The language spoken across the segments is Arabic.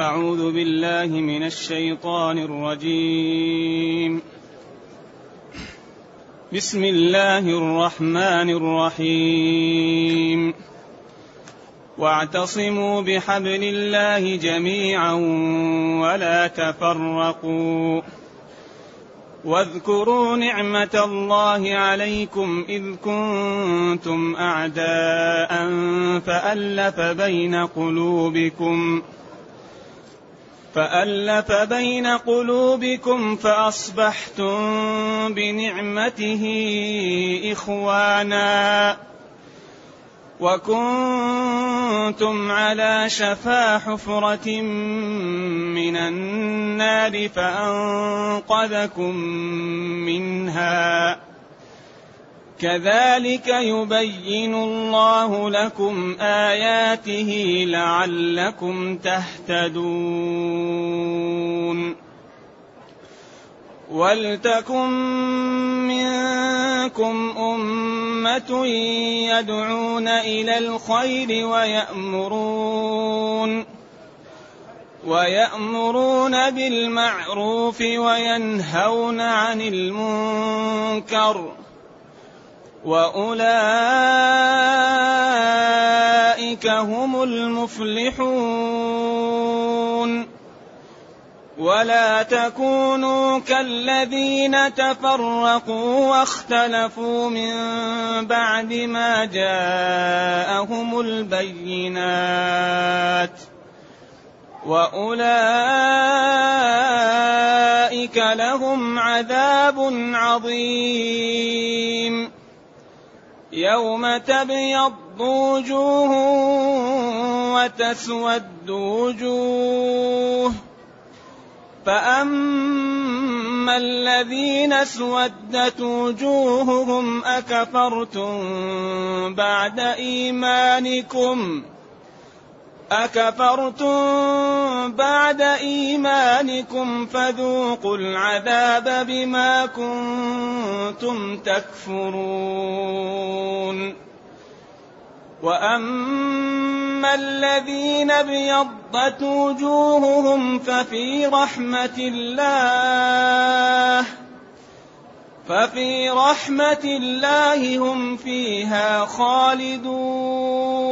أعوذ بالله من الشيطان الرجيم. بسم الله الرحمن الرحيم. واعتصموا بحبل الله جميعا ولا تفرقوا. واذكروا نعمة الله عليكم إذ كنتم أعداء فألف بين قلوبكم ۖ. فألف بين قلوبكم فأصبحتم بنعمته إخوانا وكنتم على شفا حفرة من النار فأنقذكم منها كذلك يبين الله لكم آياته لعلكم تهتدون. ولتكن منكم امه يدعون إلى الخير ويامرون ويامرون بالمعروف وينهون عن المنكر وأولئك هم المفلحون. ولا تكونوا كالذين تفرقوا واختلفوا من بعد ما جاءهم البينات. وأولئك لهم عذاب عظيم. يوم تبيض وجوه وتسود وجوه. فأما الذين اسودت وجوههم أكفرتم بعد إيمانكم؟ أكفرتم بعد إيمانكم فذوقوا العذاب بما كنتم تكفرون. وأما الذين ابيضت وجوههم ففي رحمة الله ففي رحمة الله هم فيها خالدون.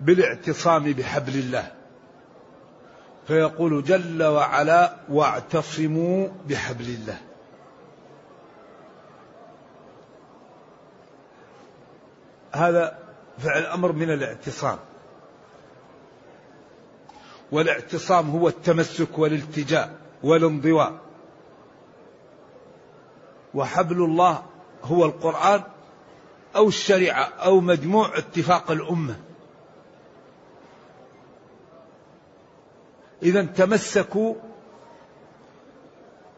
بالاعتصام بحبل الله. فيقول جل وعلا واعتصموا بحبل الله. هذا فعل أمر من الاعتصام. والاعتصام هو التمسك والالتجاء والانضواء. وحبل الله هو القرآن أو الشريعة أو مجموع اتفاق الأمة. إذا تمسكوا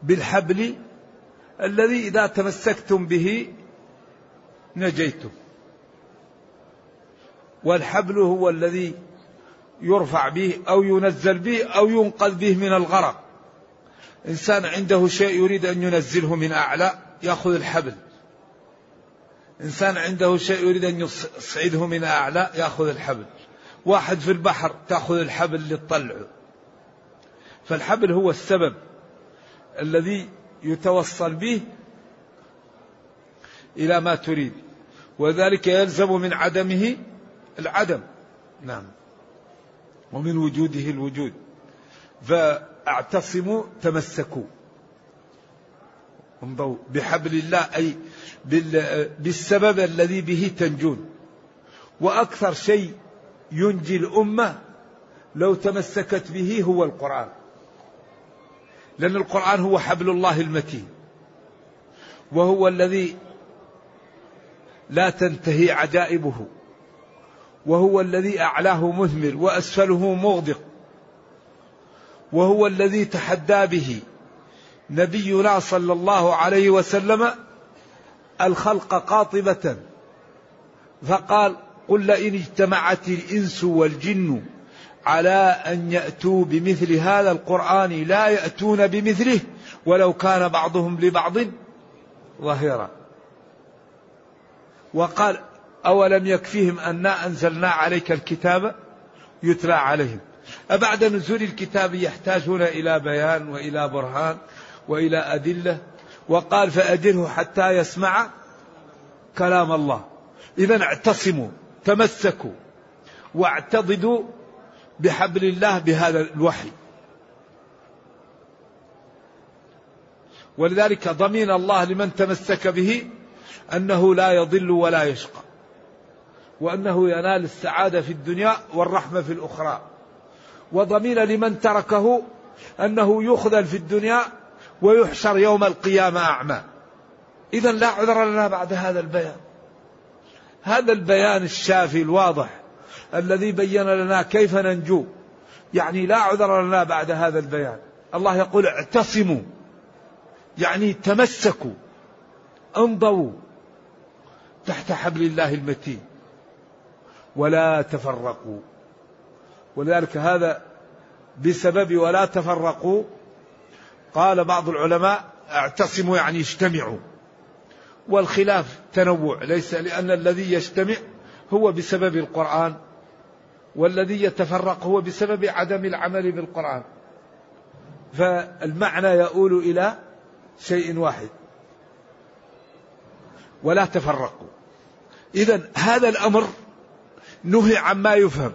بالحبل الذي إذا تمسكتم به نجيتم. والحبل هو الذي يرفع به أو ينزل به أو ينقذ به من الغرق. إنسان عنده شيء يريد أن ينزله من أعلى يأخذ الحبل. إنسان عنده شيء يريد أن يصعده من أعلى يأخذ الحبل. واحد في البحر تأخذ الحبل لتطلعه فالحبل هو السبب الذي يتوصل به إلى ما تريد وذلك يلزم من عدمه العدم. نعم. ومن وجوده الوجود. فاعتصموا تمسكوا. انظروا بحبل الله أي بالسبب الذي به تنجون. وأكثر شيء ينجي الأمة لو تمسكت به هو القرآن. لأن القرآن هو حبل الله المتين وهو الذي لا تنتهي عجائبه. وهو الذي أعلاه مثمر وأسفله مغدق. وهو الذي تحدى به نبينا صلى الله عليه وسلم الخلق قاطبة. فقال قل لئن اجتمعت الإنس والجن على أن يأتوا بمثل هذا القرآن لا يأتون بمثله ولو كان بعضهم لبعض ظهيرا. وقال أولم يكفيهم أنا أنزلنا عليك الكتاب يتلى عليهم. أبعد نزول الكتاب يحتاجون إلى بيان وإلى برهان وإلى أدلة. وقال فأجره حتى يسمع كلام الله. إذا اعتصموا تمسكوا واعتضدوا بحبل الله بهذا الوحي. ولذلك ضمين الله لمن تمسك به أنه لا يضل ولا يشقى. وأنه ينال السعادة في الدنيا والرحمة في الأخرى. وضمين لمن تركه أنه يخذل في الدنيا ويحشر يوم القيامة أعمى. إذا لا عذر لنا بعد هذا البيان. هذا البيان الشافي الواضح. الذي بين لنا كيف ننجو. يعني لا عذر لنا بعد هذا البيان. الله يقول اعتصموا. يعني تمسكوا. انضوا. تحت حبل الله المتين. ولا تفرقوا. ولذلك هذا بسبب ولا تفرقوا. قال بعض العلماء اعتصموا يعني اجتمعوا. والخلاف تنوع. ليس لأن الذي يجتمع هو بسبب القرآن. والذي يتفرق هو بسبب عدم العمل بالقرآن. فالمعنى يؤول إلى شيء واحد. ولا تفرقوا. إذا هذا الأمر نهي عما يفهم.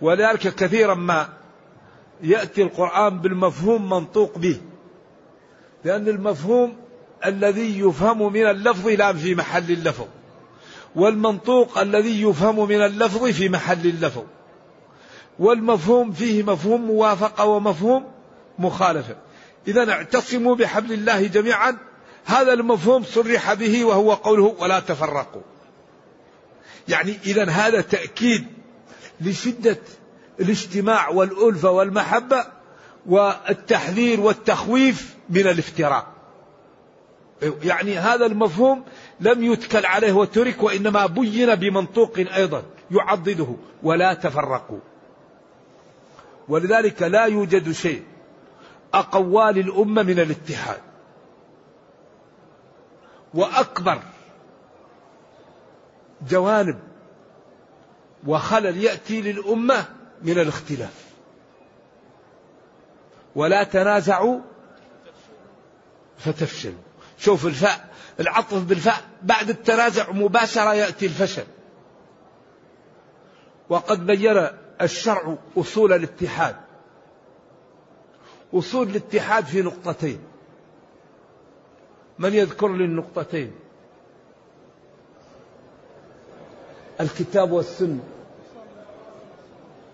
ولذلك كثيرا ما يأتي القرآن بالمفهوم منطوق به. لأن المفهوم الذي يفهم من اللفظ لا في محل اللفظ. والمنطوق الذي يفهم من اللفظ في محل اللفظ. والمفهوم فيه مفهوم موافقة ومفهوم مخالفة إذا اعتصموا بحبل الله جميعا. هذا المفهوم صرح به وهو قوله ولا تفرقوا. يعني إذا هذا تأكيد لشدة الاجتماع والألفة والمحبة والتحذير والتخويف من الافتراق يعني هذا المفهوم لم يتكل عليه وترك وإنما بين بمنطوق أيضا يعضده ولا تفرقوا. ولذلك لا يوجد شيء أقوى للأمة من الاتحاد. وأكبر جوانب وخلل يأتي للأمة من الاختلاف. ولا تنازعوا فتفشلوا. شوف الفاء العطف بالفاء بعد التنازع مباشرة يأتي الفشل. وقد بين الشرع أصول الاتحاد. أصول الاتحاد في نقطتين. من يذكر لي النقطتين؟ الكتاب والسنة.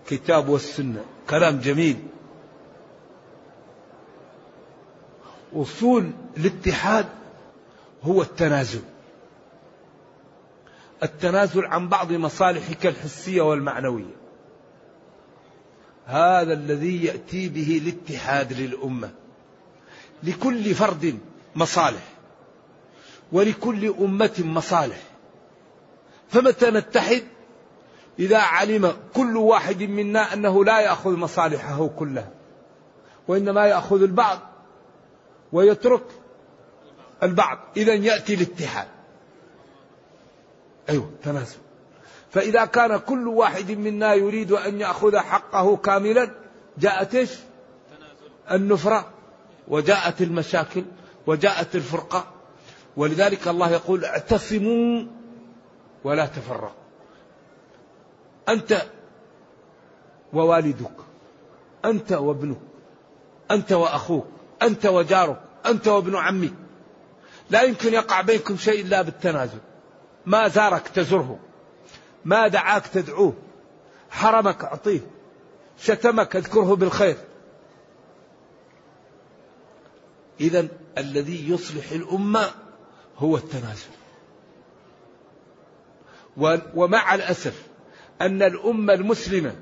كتاب والسنة. كلام جميل. أصول الاتحاد هو التنازل. التنازل عن بعض مصالحك الحسية والمعنوية. هذا الذي يأتي به الاتحاد للأمة. لكل فرد مصالح. ولكل أمة مصالح. فمتى نتحد؟ إذا علم كل واحد منا أنه لا يأخذ مصالحه كلها. وإنما يأخذ البعض. ويترك البعض. إذا يأتي الاتحاد. أيوه تناسب. فإذا كان كل واحد منا يريد أن يأخذ حقه كاملا جاءت إيش؟ النفرة وجاءت المشاكل وجاءت الفرقة. ولذلك الله يقول اعتصموا ولا تفرقوا. أنت ووالدك أنت وابنك أنت وأخوك أنت وجارك أنت وابن عمك. لا يمكن يقع بينكم شيء إلا بالتنازل. ما زارك تزره ما دعاك تدعوه. حرمك أعطيه شتمك أذكره بالخير. إذا الذي يصلح الأمة هو التنازل. ومع الأسف أن الأمة المسلمة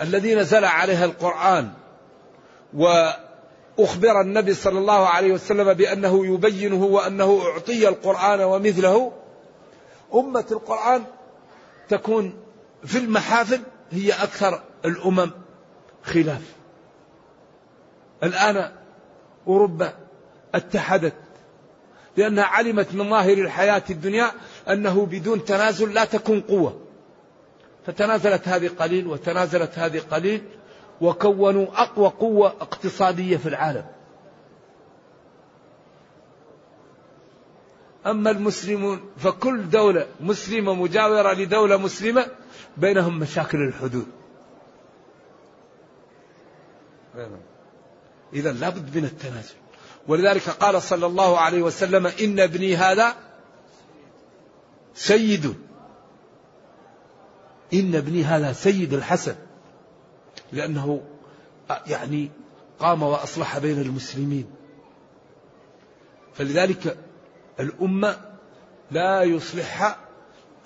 الذي نزل عليها القرآن وأخبر النبي صلى الله عليه وسلم بأنه يبينه وأنه أعطي القرآن ومثله. أمة القرآن تكون في المحافل هي أكثر الأمم خلاف. الآن أوروبا اتحدت لأنها علمت من ظاهر الحياة الدنيا أنه بدون تنازل لا تكون قوة. فتنازلت هذه قليل وتنازلت هذه قليل وكونوا أقوى قوة اقتصادية في العالم. أما المسلمون فكل دولة مسلمة مجاورة لدولة مسلمة بينهم مشاكل الحدود. إذا لابد من التنازل. ولذلك قال صلى الله عليه وسلم إن ابني هذا سيد. إن ابني هذا سيد الحسن. لأنه يعني قام وأصلح بين المسلمين. فلذلك الأمة لا يصلحها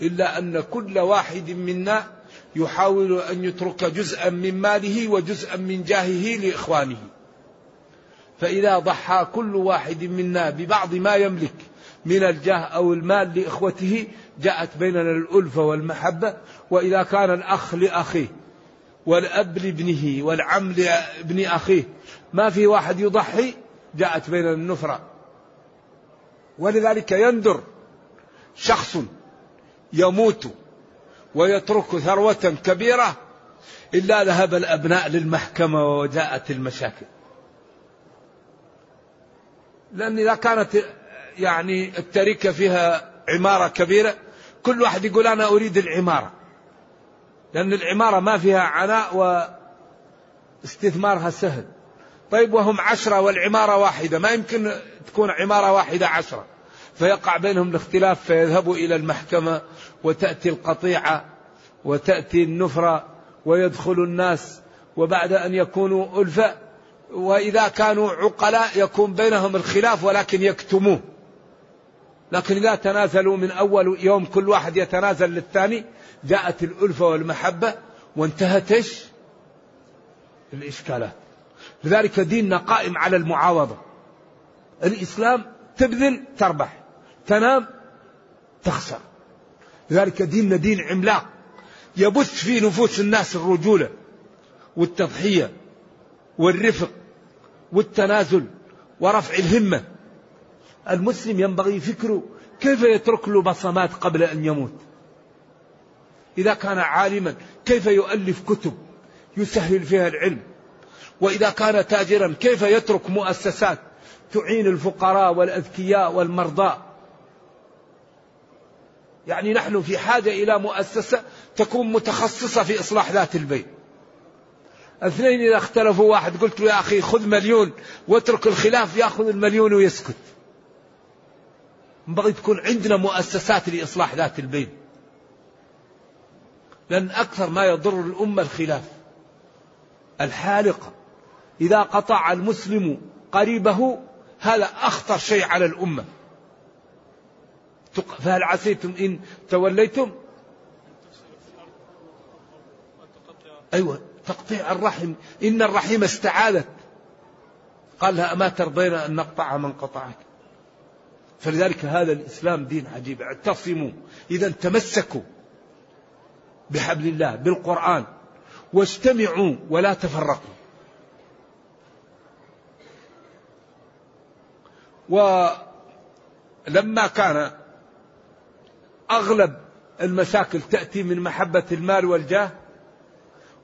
إلا أن كل واحد منا يحاول أن يترك جزءا من ماله وجزءا من جاهه لإخوانه. فإذا ضحى كل واحد منا ببعض ما يملك من الجاه أو المال لإخوته جاءت بيننا الألفة والمحبة وإذا كان الأخ لأخيه والأب لابنه والعم لابن أخيه. ما في واحد يضحي جاءت بيننا النفرة. ولذلك يندر شخص يموت ويترك ثروة كبيرة إلا ذهب الأبناء للمحكمة وجاءت المشاكل. لأن إذا كانت يعني التركة فيها عمارة كبيرة كل واحد يقول أنا أريد العمارة. لأن العمارة ما فيها عناء واستثمارها سهل. طيب وهم عشرة والعمارة واحدة. ما يمكن تكون عمارة واحدة عشرة. فيقع بينهم الاختلاف فيذهبوا إلى المحكمة وتأتي القطيعة وتأتي النفرة ويدخل الناس وبعد أن يكونوا ألفة وإذا كانوا عقلاء يكون بينهم الخلاف ولكن يكتموه. لكن إذا تنازلوا من أول يوم كل واحد يتنازل للثاني جاءت الألفة والمحبة وانتهت إيش الإشكالات. لذلك ديننا قائم على المعاوضة. الإسلام تبذل تربح تنام تخسر. لذلك ديننا دين عملاق. يبث في نفوس الناس الرجولة والتضحية والرفق والتنازل ورفع الهمة. المسلم ينبغي فكره كيف يترك له بصمات قبل أن يموت؟ إذا كان عالما كيف يؤلف كتب؟ يسهل فيها العلم. وإذا كان تاجرا كيف يترك مؤسسات تعين الفقراء والأذكياء والمرضى؟ يعني نحن في حاجة إلى مؤسسة تكون متخصصة في إصلاح ذات البين اثنين إذا اختلفوا واحد قلت له يا أخي خذ مليون واترك الخلاف يأخذ المليون ويسكت. ينبغي تكون عندنا مؤسسات لإصلاح ذات البين لأن أكثر ما يضر الأمة الخلاف. الحالقة إذا قطع المسلم قريبه هذا أخطر شيء على الأمة. فهل عسيتم إن توليتم؟ أيوة تقطيع الرحم. إن الرحيم استعاذت. قال لها أما ترضين أن نقطع من قطعك؟ فلذلك هذا الإسلام دين عجيب. اعتصموا. إذا تمسكوا. بحبل الله بالقرآن. واجتمعوا ولا تفرقوا. ولما كان أغلب المشاكل تأتي من محبة المال والجاه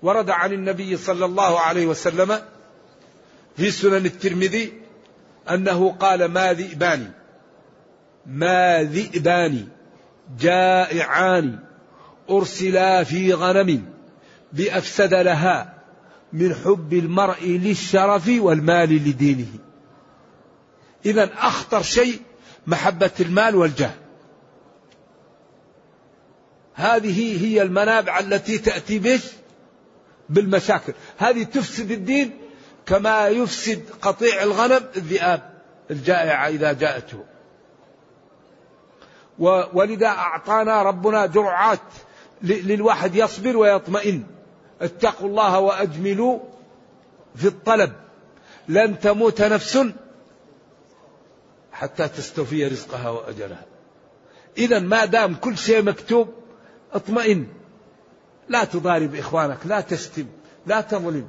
ورد عن النبي صلى الله عليه وسلم في سنن الترمذي أنه قال ما ذئبان ما ذئبان جائعان. أرسلا في غنم بأفسد لها من حب المرء للشرف والمال لدينه. إذا أخطر شيء محبة المال والجاه. هذه هي المنابع التي تأتي بش؟ بالمشاكل. هذه تفسد الدين كما يفسد قطيع الغنم الذئاب الجائعة إذا جاءته. ولذا أعطانا ربنا جرعات للواحد يصبر ويطمئن. اتقوا الله وأجملوا في الطلب. لن تموت نفس حتى تستوفي رزقها وأجلها. إذا ما دام كل شيء مكتوب اطمئن. لا تضارب إخوانك لا تشتم لا تظلم.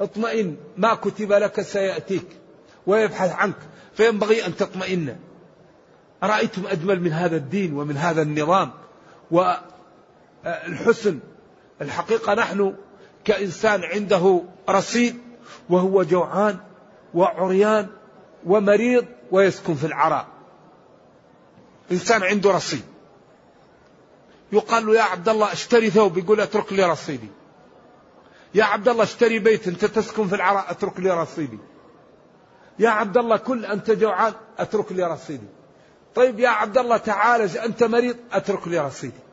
اطمئن. ما كتب لك سيأتيك ويبحث عنك فينبغي أن تطمئن. أرأيتم أجمل من هذا الدين ومن هذا النظام؟ والحسن الحقيقة نحن كإنسان عنده رصيد وهو جوعان وعريان ومريض ويسكن في العراء. إنسان عنده رصيد. يقال له يا عبد الله اشتري ثوب يقول اترك لي رصيدي. يا عبد الله اشتري بيت انت تسكن في العراء اترك لي رصيدي. يا عبد الله كل انت جوعان اترك لي رصيدي. طيب يا عبد الله تعالج انت مريض اترك لي رصيدي.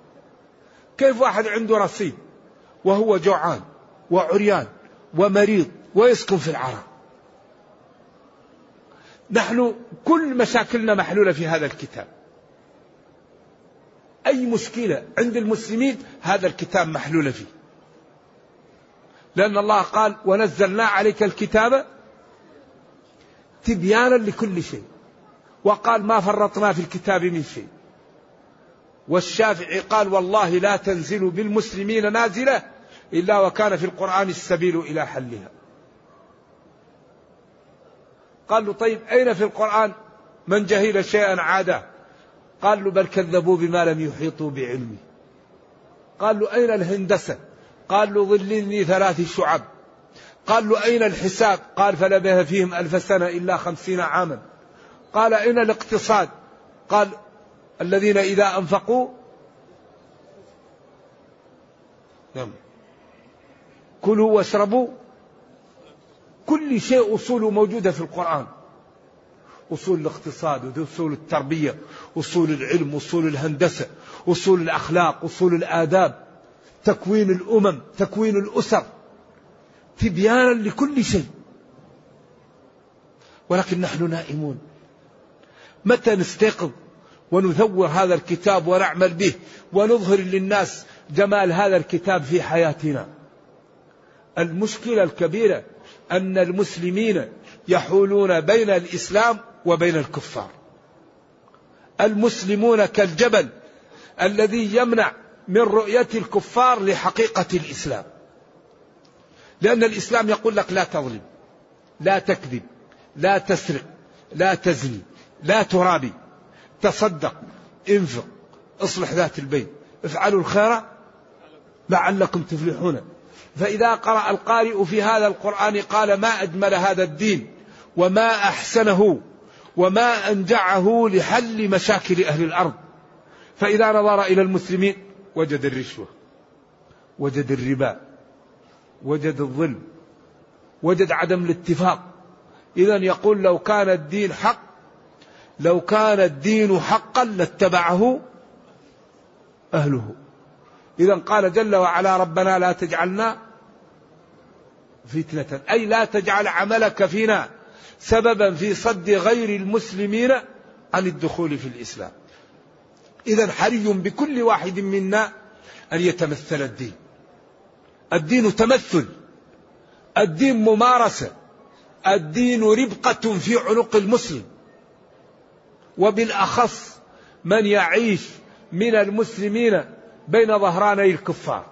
كيف واحد عنده رصيد؟ وهو جوعان وعريان ومريض ويسكن في العراء نحن كل مشاكلنا محلولة في هذا الكتاب. أي مشكلة عند المسلمين هذا الكتاب محلول فيه. لأن الله قال ونزلنا عليك الكتاب تبيانا لكل شيء. وقال ما فرطنا في الكتاب من شيء. والشافعي قال والله لا تنزل بالمسلمين نازلة إلا وكان في القرآن السبيل إلى حلها. قال له طيب أين في القرآن من جهل شيئا عاده قال له بل كذبوا بما لم يحيطوا بعلمه. قال له أين الهندسة؟ قال له ظلني ثلاث شعب. قال له أين الحساب؟ قال فلبث فيهم ألف سنة إلا خمسين عاما. قال أين الاقتصاد؟ قال الذين إذا أنفقوا نعم. كلوا واشربوا. كل شيء أصوله موجودة في القرآن. أصول الاقتصاد وأصول التربية أصول العلم أصول الهندسة أصول الأخلاق أصول الآداب تكوين الأمم تكوين الأسر تبيانا لكل شيء. ولكن نحن نائمون. متى نستيقظ؟ ونثور هذا الكتاب ونعمل به ونظهر للناس جمال هذا الكتاب في حياتنا. المشكلة الكبيرة أن المسلمين يحولون بين الإسلام وبين الكفار. المسلمون كالجبل الذي يمنع من رؤية الكفار لحقيقة الإسلام. لأن الإسلام يقول لك لا تظلم لا تكذب لا تسرق لا تزني لا ترابي. تصدق انفق اصلح ذات البين افعلوا الخير لعلكم تفلحون. فإذا قرأ القارئ في هذا القرآن قال ما أجمل هذا الدين وما أحسنه وما أنجعه لحل مشاكل أهل الأرض. فإذا نظر إلى المسلمين وجد الرشوة وجد الربا وجد الظلم وجد عدم الاتفاق. إذا يقول لو كان الدين حق لو كان الدين حقا لاتبعه أهله. إذا قال جل وعلا ربنا لا تجعلنا فتنة. أي لا تجعل عملك فينا سببا في صد غير المسلمين عن الدخول في الإسلام. إذا حري بكل واحد منا أن يتمثل الدين. الدين تمثل. الدين ممارسة. الدين ربقة في عنق المسلم. وبالأخص من يعيش من المسلمين بين ظهراني الكفار.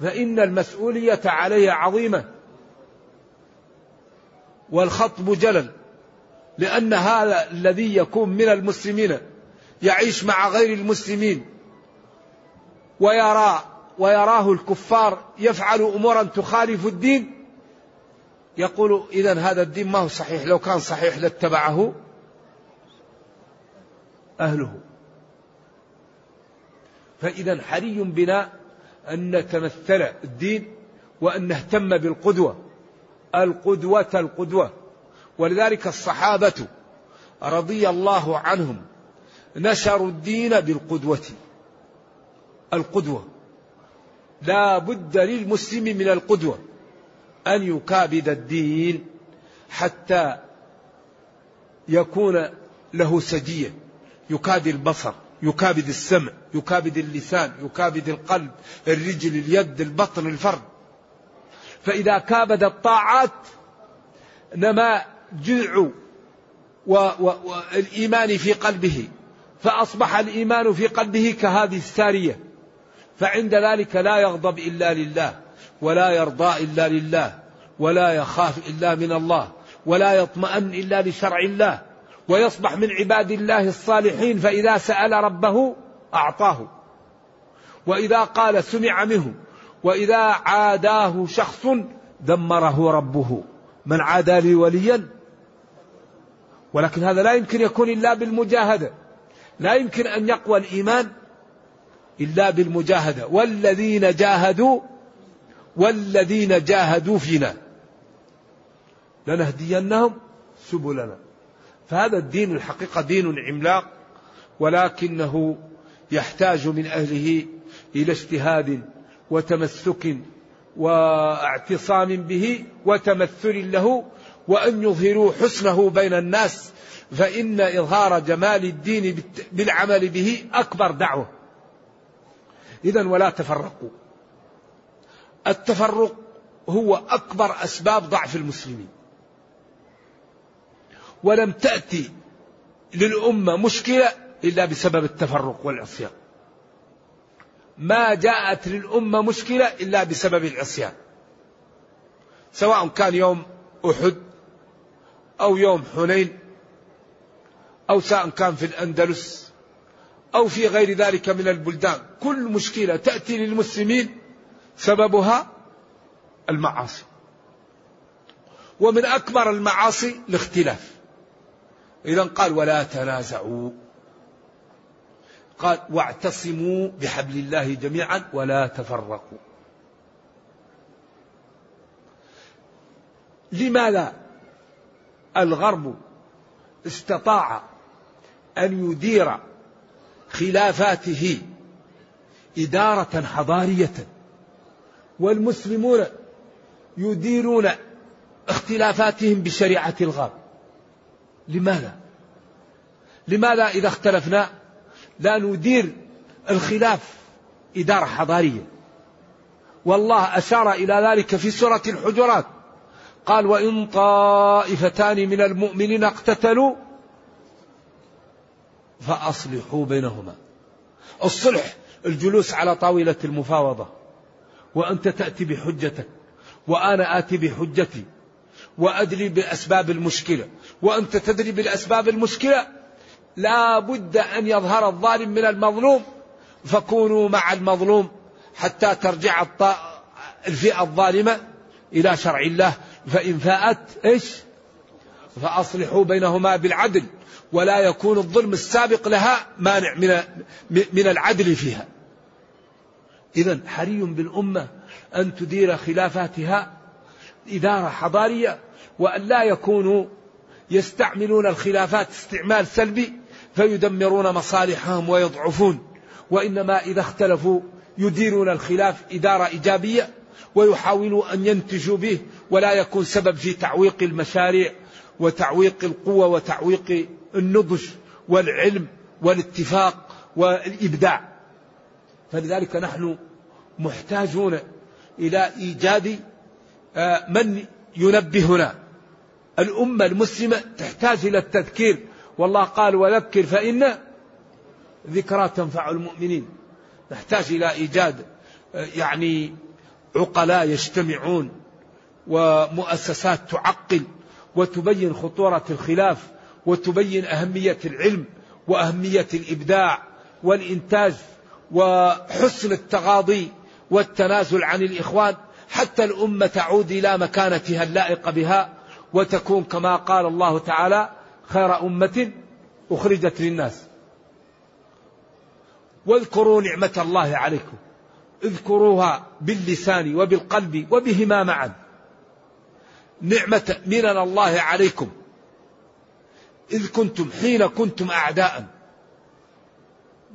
فإن المسؤولية عليه عظيمة والخطب جلل لأن هذا الذي يكون من المسلمين يعيش مع غير المسلمين ويرى ويراه الكفار يفعل أمورا تخالف الدين يقول اذا هذا الدين ما هو صحيح لو كان صحيح لاتبعه. أهله. فاذا حري بنا أن نتمثل الدين وأن نهتم بالقدوة. القدوة القدوة. ولذلك الصحابة رضي الله عنهم نشروا الدين بالقدوة. القدوة. لا بد للمسلم من القدوة أن يكابد الدين حتى يكون له سجية. يكاد البصر يكابد السمع يكابد اللسان يكابد القلب الرجل اليد البطن الفرد. فإذا كابد الطاعات نما جذع والإيمان في قلبه. فأصبح الإيمان في قلبه كهذه السارية. فعند ذلك لا يغضب إلا لله ولا يرضى إلا لله ولا يخاف إلا من الله ولا يطمئن إلا لشرع الله. ويصبح من عباد الله الصالحين فإذا سأل ربه أعطاه. وإذا قال سمع منه وإذا عاداه شخص دمره ربه. من عادى لي وليا؟ ولكن هذا لا يمكن يكون إلا بالمجاهدة. لا يمكن أن يقوى الإيمان إلا بالمجاهدة. والذين جاهدوا والذين جاهدوا فينا. لنهدينهم سبلنا. فهذا الدين الحقيقة دين عملاق ولكنه يحتاج من أهله إلى اجتهاد وتمسك واعتصام به وتمثل له وأن يظهروا حسنه بين الناس فإن إظهار جمال الدين بالعمل به أكبر دعوة. إذا ولا تفرقوا. التفرق هو أكبر أسباب ضعف المسلمين. ولم تأتي للأمة مشكلة إلا بسبب التفرق والعصيان. ما جاءت للأمة مشكلة إلا بسبب العصيان. سواء كان يوم أحد أو يوم حنين أو سواء كان في الأندلس أو في غير ذلك من البلدان. كل مشكلة تأتي للمسلمين سببها المعاصي. ومن أكبر المعاصي الاختلاف. إذا قال ولا تنازعوا. قال واعتصموا بحبل الله جميعا ولا تفرقوا. لماذا الغرب استطاع أن يدير خلافاته إدارة حضارية والمسلمون يديرون اختلافاتهم بشريعة الغرب؟ لماذا؟ لماذا إذا اختلفنا لا ندير الخلاف إدارة حضارية؟ والله أشار إلى ذلك في سورة الحجرات. قال وإن طائفتان من المؤمنين اقتتلوا فأصلحوا بينهما. الصلح الجلوس على طاولة المفاوضة. وأنت تأتي بحجتك وأنا آتي بحجتي وأدري بأسباب المشكلة. وأنت تدري بالأسباب المشكلة. لا بد أن يظهر الظالم من المظلوم. فكونوا مع المظلوم حتى ترجع الفئة الظالمة إلى شرع الله. فإن فاءت إيش؟ فأصلحوا بينهما بالعدل. ولا يكون الظلم السابق لها مانع من من العدل فيها. إذا حري بالأمة أن تدير خلافاتها إدارة حضارية وأن لا يكونوا يستعملون الخلافات استعمال سلبي فيدمرون مصالحهم ويضعفون. وإنما إذا اختلفوا يديرون الخلاف إدارة إيجابية ويحاولوا أن ينتجوا به ولا يكون سبب في تعويق المشاريع وتعويق القوة وتعويق النضج والعلم والاتفاق والإبداع. فلذلك نحن محتاجون إلى إيجاد آه، من ينبهنا. الأمة المسلمة تحتاج إلى التذكير. والله قال وذكر فإن ذكرى تنفع المؤمنين. نحتاج إلى إيجاد يعني عقلاء يجتمعون ومؤسسات تعقل وتبين خطورة الخلاف وتبين أهمية العلم وأهمية الإبداع والإنتاج وحسن التغاضي والتنازل عن الإخوان. حتى الأمة تعود إلى مكانتها اللائقة بها. وتكون كما قال الله تعالى خير أمة أخرجت للناس. واذكروا نعمة الله عليكم. اذكروها باللسان وبالقلب وبهما معا. نعمة من الله عليكم. إذ كنتم حين كنتم أعداء.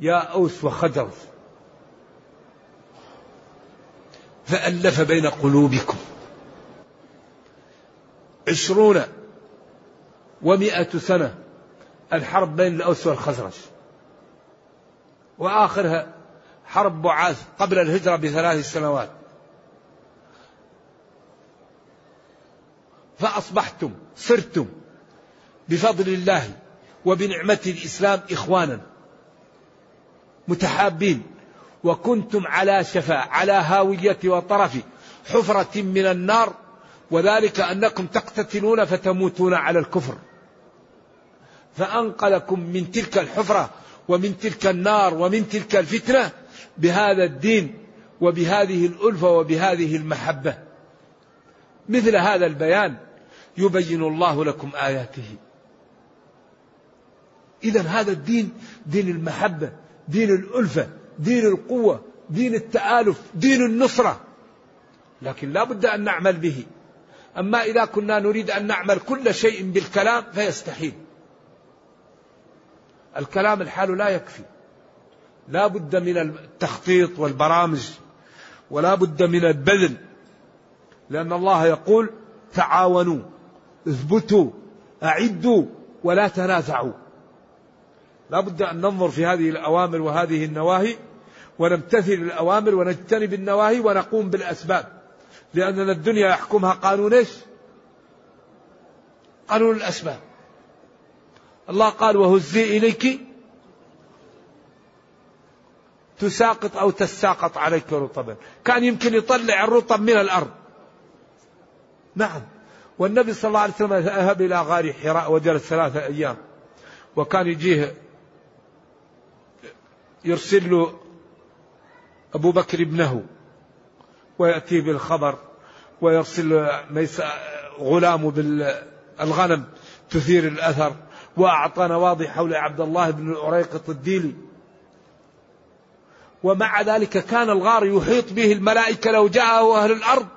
يا أوس وخزرج فألف بين قلوبكم. عشرون ومائة سنة الحرب بين الأوس والخزرج. وآخرها حرب بعاث قبل الهجرة بثلاث سنوات. فأصبحتم صرتم بفضل الله وبنعمة الإسلام إخوانا متحابين وكنتم على شفا على هاوية وطرف حفرة من النار وذلك أنكم تقتتلون فتموتون على الكفر. فأنقذكم من تلك الحفرة ومن تلك النار ومن تلك الفتنة بهذا الدين وبهذه الألفة وبهذه المحبة. مثل هذا البيان يبين الله لكم آياته. إذا هذا الدين دين المحبة دين الألفة دين القوة دين التآلف دين النصرة. لكن لا بد أن نعمل به. أما إذا كنا نريد أن نعمل كل شيء بالكلام فيستحيل. الكلام الحال لا يكفي. لا بد من التخطيط والبرامج ولا بد من البذل لأن الله يقول تعاونوا اثبتوا أعدوا ولا تنازعوا. لا بد أن ننظر في هذه الأوامر وهذه النواهي ونمتثل الأوامر ونجتنب النواهي ونقوم بالأسباب. لأننا الدنيا يحكمها قانون إيش؟ قانون الأسباب. الله قال وهزي إليك تساقط أو تساقط عليك رطبا. كان يمكن يطلع الرطب من الأرض. نعم. والنبي صلى الله عليه وسلم ذهب إلى غار حراء وجلس ثلاثة أيام. وكان يجيه يرسل له أبو بكر ابنه. ويأتيه بالخبر ويرسل غلامه بالغنم تثير الأثر وأعطى نواضي حول عبد الله بن الأريقط الديلي. ومع ذلك كان الغار يحيط به الملائكة لو جاءه أهل الأرض.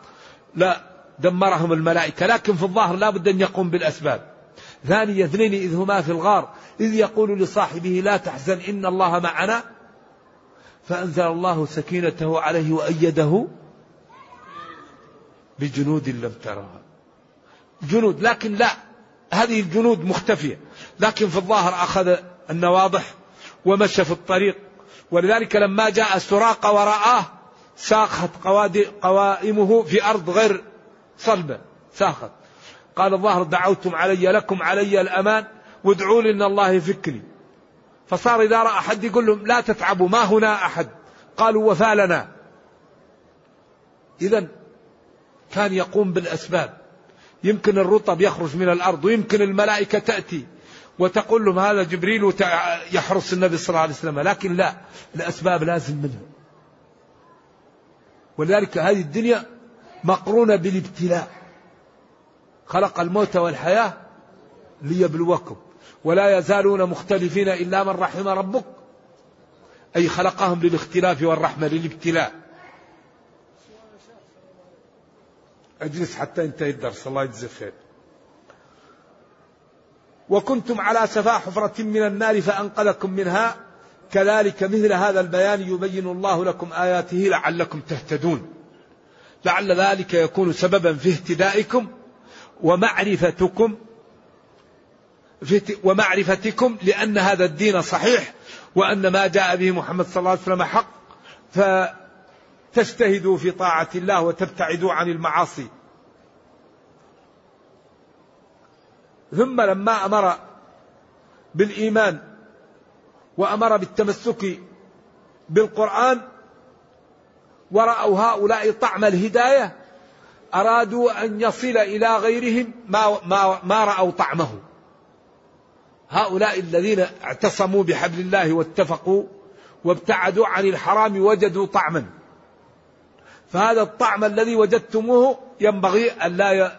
لا دمرهم الملائكة لكن في الظاهر لا بد أن يقوم بالأسباب. ثاني اثنين إذ هما في الغار إذ يقول لصاحبه لا تحزن إن الله معنا. فأنزل الله سكينته عليه وأيده بجنود لم ترها. جنود لكن لا. هذه الجنود مختفية. لكن في الظاهر أخذ النواضح ومشى في الطريق. ولذلك لما جاء سراقة ورآه ساقت قوائمه في أرض غير صلبة. ساقت قال الظاهر دعوتم علي لكم علي الأمان وادعوا لي أن الله يفكني. فصار إذا رأى أحد يقول لهم لا تتعبوا ما هنا أحد؟ قالوا وفى لنا. إذا كان يقوم بالأسباب. يمكن الرطب يخرج من الأرض ويمكن الملائكة تأتي وتقول لهم هذا جبريل يحرس النبي صلى الله عليه وسلم لكن لا الأسباب لازم منها ولذلك هذه الدنيا مقرونة بالابتلاء. خلق الموت والحياة ليبلوكم. ولا يزالون مختلفين إلا من رحم ربك. أي خلقهم للاختلاف والرحمة للابتلاء. أجلس حتى ينتهي الدرس. الله يجزيك خير. وكنتم على شفا حفرة من النار فأنقذكم منها. كذلك مثل هذا البيان يبين الله لكم آياته لعلكم تهتدون. لعل ذلك يكون سببا في اهتدائكم ومعرفتكم ومعرفتكم لأن هذا الدين صحيح وأن ما جاء به محمد صلى الله عليه وسلم حق. فتجتهدوا في طاعة الله وتبتعدوا عن المعاصي. ثم لما أمر بالإيمان وأمر بالتمسك بالقرآن ورأوا هؤلاء طعم الهداية أرادوا أن يصل إلى غيرهم ما ما ما رأوا طعمه. هؤلاء الذين اعتصموا بحبل الله واتفقوا وابتعدوا عن الحرام وجدوا طعما. فهذا الطعم الذي وجدتموه ينبغي ألا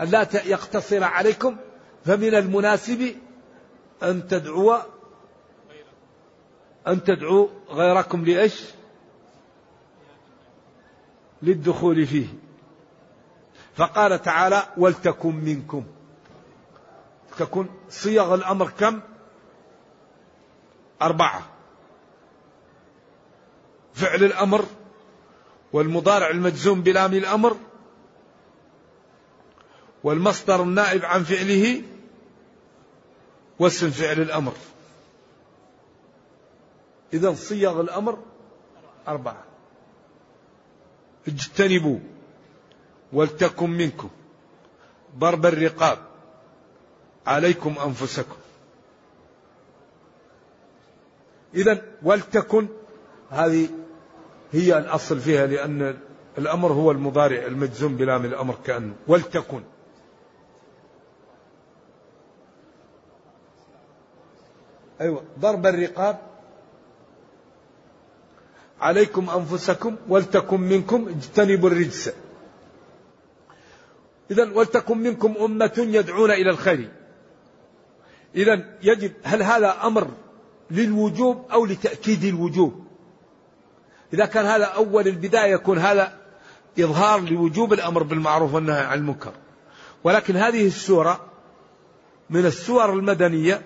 ألا يقتصر عليكم فمن المناسب أن تدعو أن تدعو غيركم لإيش؟ للدخول فيه. فقال تعالى ولتكن منكم. تكون صيغ الأمر كم؟ أربعة. فعل الأمر والمضارع المجزوم بلام الأمر والمصدر النائب عن فعله واسم فعل الأمر. إذا صيغ الأمر أربعة. اجتنبوا ولتكن منكم ضرب الرقاب عليكم أنفسكم. إذا ولتكن هذه هي الأصل فيها لأن الأمر هو المضارع المجزوم بلام الأمر كأنه ولتكن. أيوة ضرب الرقاب. عليكم أنفسكم ولتكن منكم اجتنبوا الرجس. إذا ولتكن منكم أمة يدعون إلى الخير. إذا يجب هل هذا أمر للوجوب أو لتأكيد الوجوب؟ إذا كان هذا أول البداية يكون هذا إظهار لوجوب الأمر بالمعروف والنهي عن المنكر. ولكن هذه السورة من السور المدنية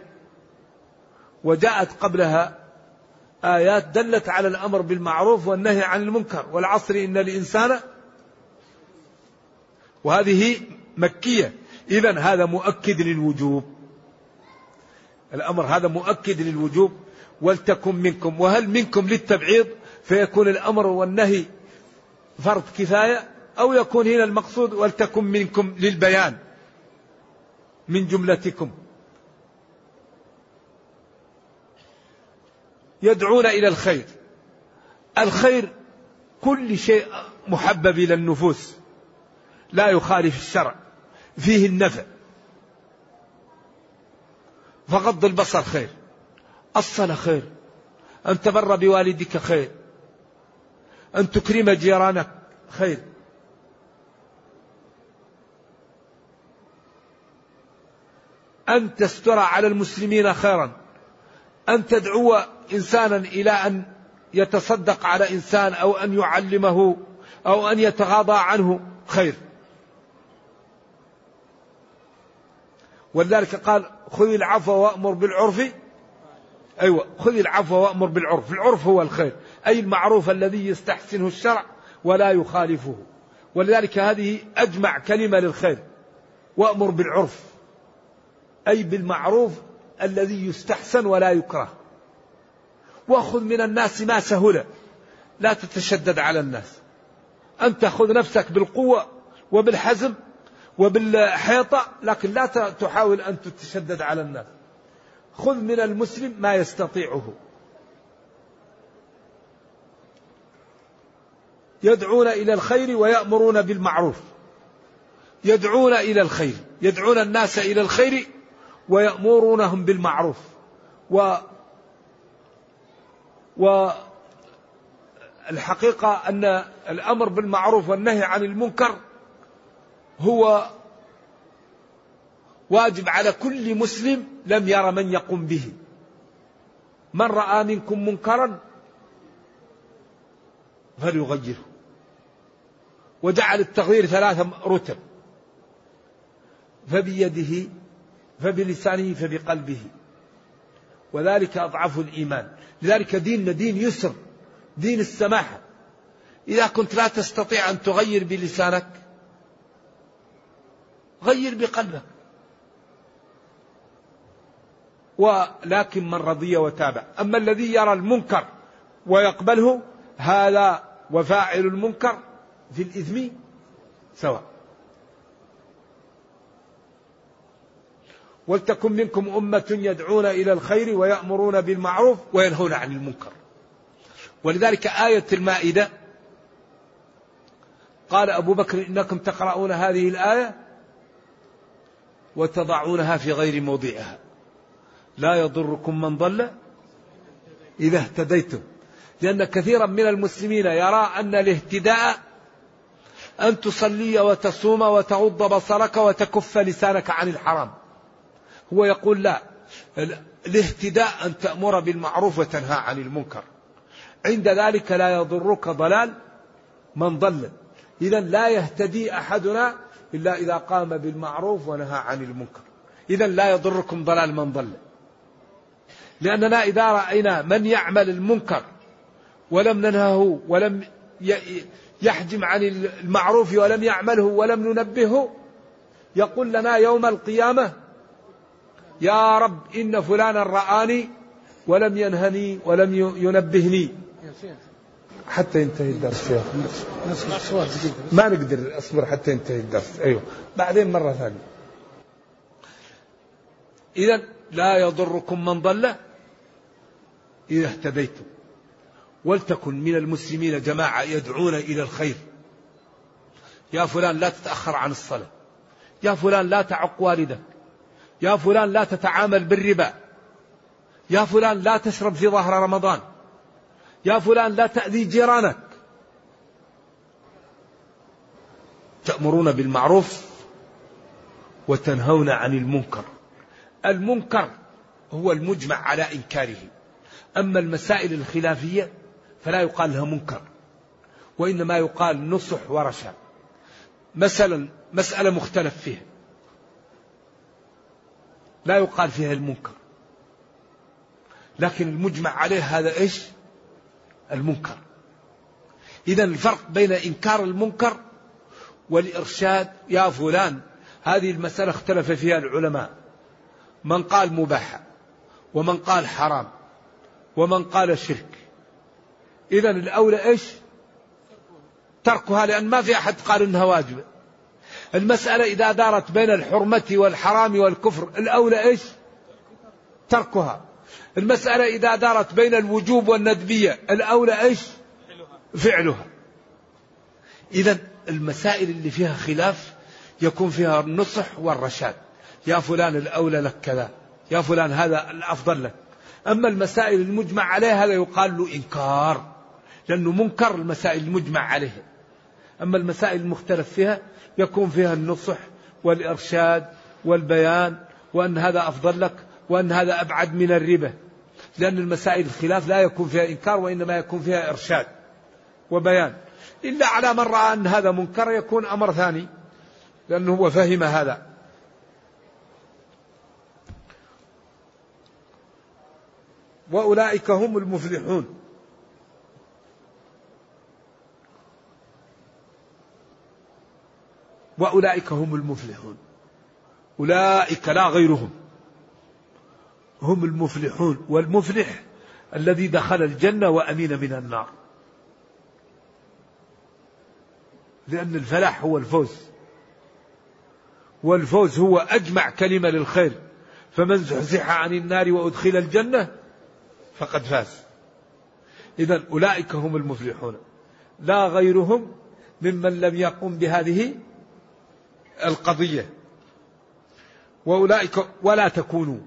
وجاءت قبلها آيات دلت على الأمر بالمعروف والنهي عن المنكر والعصر إن الإنسان وهذه مكية. إذا هذا مؤكد للوجوب. الأمر هذا مؤكد للوجوب. ولتكن منكم. وهل منكم للتبعيض؟ فيكون الأمر والنهي فرض كفاية أو يكون هنا المقصود ولتكن منكم للبيان من جملتكم. يدعون إلى الخير. الخير كل شيء محبب إلى النفوس. لا يخالف الشرع. فيه النفع. فغض البصر خير. الصلاة خير. أن تبر بوالدك خير. أن تكرم جيرانك. خير. أن تستر على المسلمين خيرا. أن تدعو إنسانا إلى أن يتصدق على إنسان أو أن يعلمه أو أن يتغاضى عنه. خير. ولذلك قال خذ العفو وأمر بالعرف. أيوة خذ العفو وأمر بالعرف. العرف هو الخير. أي المعروف الذي يستحسنه الشرع ولا يخالفه. ولذلك هذه أجمع كلمة للخير. وأمر بالعرف. أي بالمعروف الذي يستحسن ولا يكره. وخذ من الناس ما سهل. لا تتشدد على الناس. أن تأخذ نفسك بالقوة وبالحزم وبالحيطة لكن لا تحاول أن تتشدد على الناس. خذ من المسلم ما يستطيعه. يدعون إلى الخير ويأمرون بالمعروف. يدعون إلى الخير. يدعون الناس إلى الخير ويأمرونهم بالمعروف. و والحقيقة أن الأمر بالمعروف والنهي عن المنكر هو واجب على كل مسلم لم ير من يقوم به. من رأى منكم منكرا فليغيره. وجعل التغيير ثلاثة رتب. فبيده فبلسانه فبقلبه. وذلك أضعف الإيمان. لذلك ديننا دين يسر دين السماحة إذا كنت لا تستطيع أن تغير بلسانك غير بقلبك. ولكن من رضي وتابع أما الذي يرى المنكر ويقبله هذا وفاعل المنكر في الإثم سواء. ولتكن منكم أمة يدعون إلى الخير ويأمرون بالمعروف وينهون عن المنكر. ولذلك آية المائدة قال أبو بكر إنكم تقرؤون هذه الآية وتضعونها في غير موضعها. لا يضركم من ضل إذا اهتديتم. لأن كثيرا من المسلمين يرى أن الاهتداء أن تصلي وتصوم وتغض بصرك وتكف لسانك عن الحرام. هو يقول لا الاهتداء أن تأمر بالمعروف وتنهى عن المنكر. عند ذلك لا يضرك ضلال من ضل. إذا لا يهتدي أحدنا إلا إذا قام بالمعروف ونهى عن المنكر. إذا لا يضركم ضلال من ضل. لأننا إذا رأينا من يعمل المنكر ولم ننهه ولم يحجم عن المعروف ولم يعمله ولم ننبهه يقول لنا يوم القيامة يا رب إن فلانا رآني ولم ينهني ولم ينبهني. حتى ينتهي الدرس ما نقدر أصبر حتى ينتهي الدرس. أيوه. بعدين مرة ثانية. اذا لا يضركم من ضل. إذا اهتديتم. ولتكن من المسلمين جماعة يدعون إلى الخير. يا فلان لا تتأخر عن الصلاة. يا فلان لا تعق والدك. يا فلان لا تتعامل بالربا. يا فلان لا تشرب في ظهر رمضان. يا فلان لا تأذي جيرانك. تأمرون بالمعروف وتنهون عن المنكر. المنكر هو المجمع على إنكاره. أما المسائل الخلافية فلا يقال لها منكر وإنما يقال نصح ورشا. مثلا مسألة مختلف فيها. لا يقال فيها المنكر. لكن المجمع عليه هذا إيش؟ المنكر. إذا الفرق بين إنكار المنكر والإرشاد يا فلان هذه المسألة اختلف فيها العلماء. من قال مباحة ومن قال حرام. ومن قال شرك إذا الأولى إيش؟ تركها لأن ما في أحد قال إنها واجبة. المسألة إذا دارت بين الحرمة والحرام والكفر الأولى إيش؟ تركها. المسألة إذا دارت بين الوجوب والندبية الأولى إيش؟ فعلها. إذا المسائل اللي فيها خلاف يكون فيها النصح والرشاد. يا فلان الأولى لك كذا يا فلان هذا الأفضل لك. أما المسائل المجمع عليها هذا يقال له إنكار لأنه منكر المسائل المجمع عليها. أما المسائل المختلف فيها يكون فيها النصح والإرشاد والبيان وأن هذا أفضل لك وأن هذا أبعد من الربا. لأن المسائل الخلاف لا يكون فيها إنكار وإنما يكون فيها إرشاد وبيان. إلا على من رأى أن هذا منكر يكون أمر ثاني لأنه هو فهم هذا. وأولئك هم المفلحون. وأولئك هم المفلحون. أولئك لا غيرهم. هم المفلحون. والمفلح الذي دخل الجنة وأمين من النار. لأن الفلاح هو الفوز. والفوز هو أجمع كلمة للخير. فمن زحزح عن النار وأدخل الجنة فقد فاز. إذا أولئك هم المفلحون. لا غيرهم ممن لم يقم بهذه القضية. وأولئك ولا تكونوا.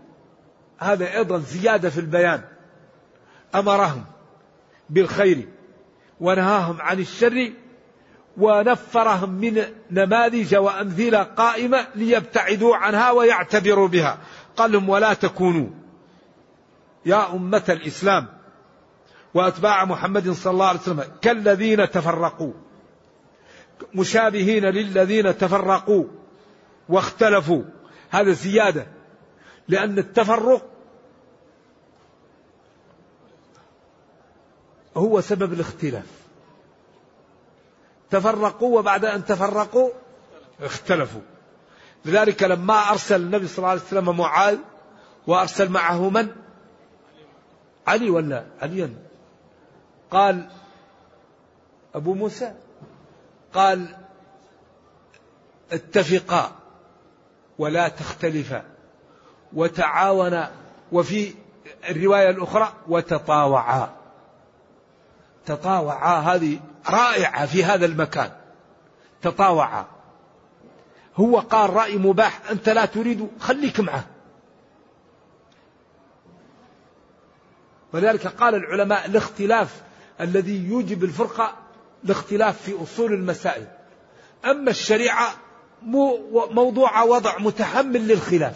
هذا أيضا زيادة في البيان. أمرهم بالخير ونهاهم عن الشر ونفرهم من نماذج وأمثلة قائمة ليبتعدوا عنها ويعتبروا بها. قال لهم ولا تكونوا. يا أمة الإسلام وأتباع محمد صلى الله عليه وسلم كالذين تفرقوا مشابهين للذين تفرقوا واختلفوا. هذا زيادة لأن التفرق هو سبب الاختلاف. تفرقوا وبعد أن تفرقوا اختلفوا. لذلك لما أرسل النبي صلى الله عليه وسلم معاذ وأرسل معه من؟ علي ولا عليا؟ قال أبو موسى قال اتفقا ولا تختلفا وتعاونا وفي الرواية الأخرى وتطاوعا. تطاوعا هذه رائعة في هذا المكان. تطاوعا. هو قال رأي مباح أنت لا تريد خليك معه. ولذلك قال العلماء الاختلاف الذي يوجب الفرقة الاختلاف في أصول المسائل. أما الشريعة موضوع وضع متحمل للخلاف.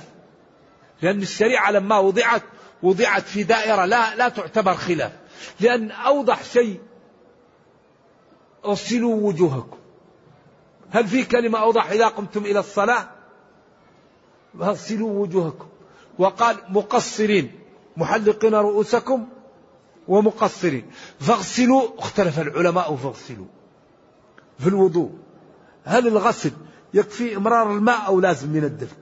لأن الشريعة لما وضعت وضعت في دائرة لا لا تعتبر خلاف. لأن أوضح شيء اغسلوا وجوهكم. هل في كلمة أوضح إذا قمتم إلى الصلاة؟ فاغسلوا وجوهكم. وقال مقصرين. محلقين رؤوسكم ومقصرين. فاغسلوا اختلف العلماء فاغسلوا في الوضوء. هل الغسل يكفي إمرار الماء أو لازم من الدلك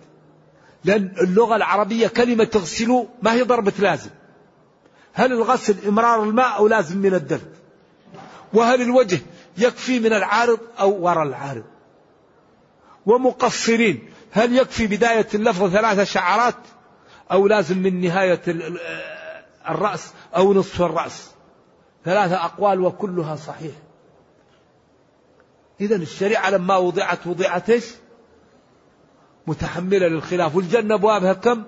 لأن اللغة العربية كلمة تغسلوا ما هي ضربة لازم. هل الغسل إمرار الماء أو لازم من الدلك وهل الوجه يكفي من العارض أو وراء العارض؟ ومقصرين هل يكفي بداية اللفظ ثلاث شعرات؟ أو لازم من نهاية الرأس أو نصف الرأس. ثلاثة أقوال وكلها صحيح. إذا الشريعة لما وضعت وضعت إيش؟ متحملة للخلاف. والجنة أبوابها كم؟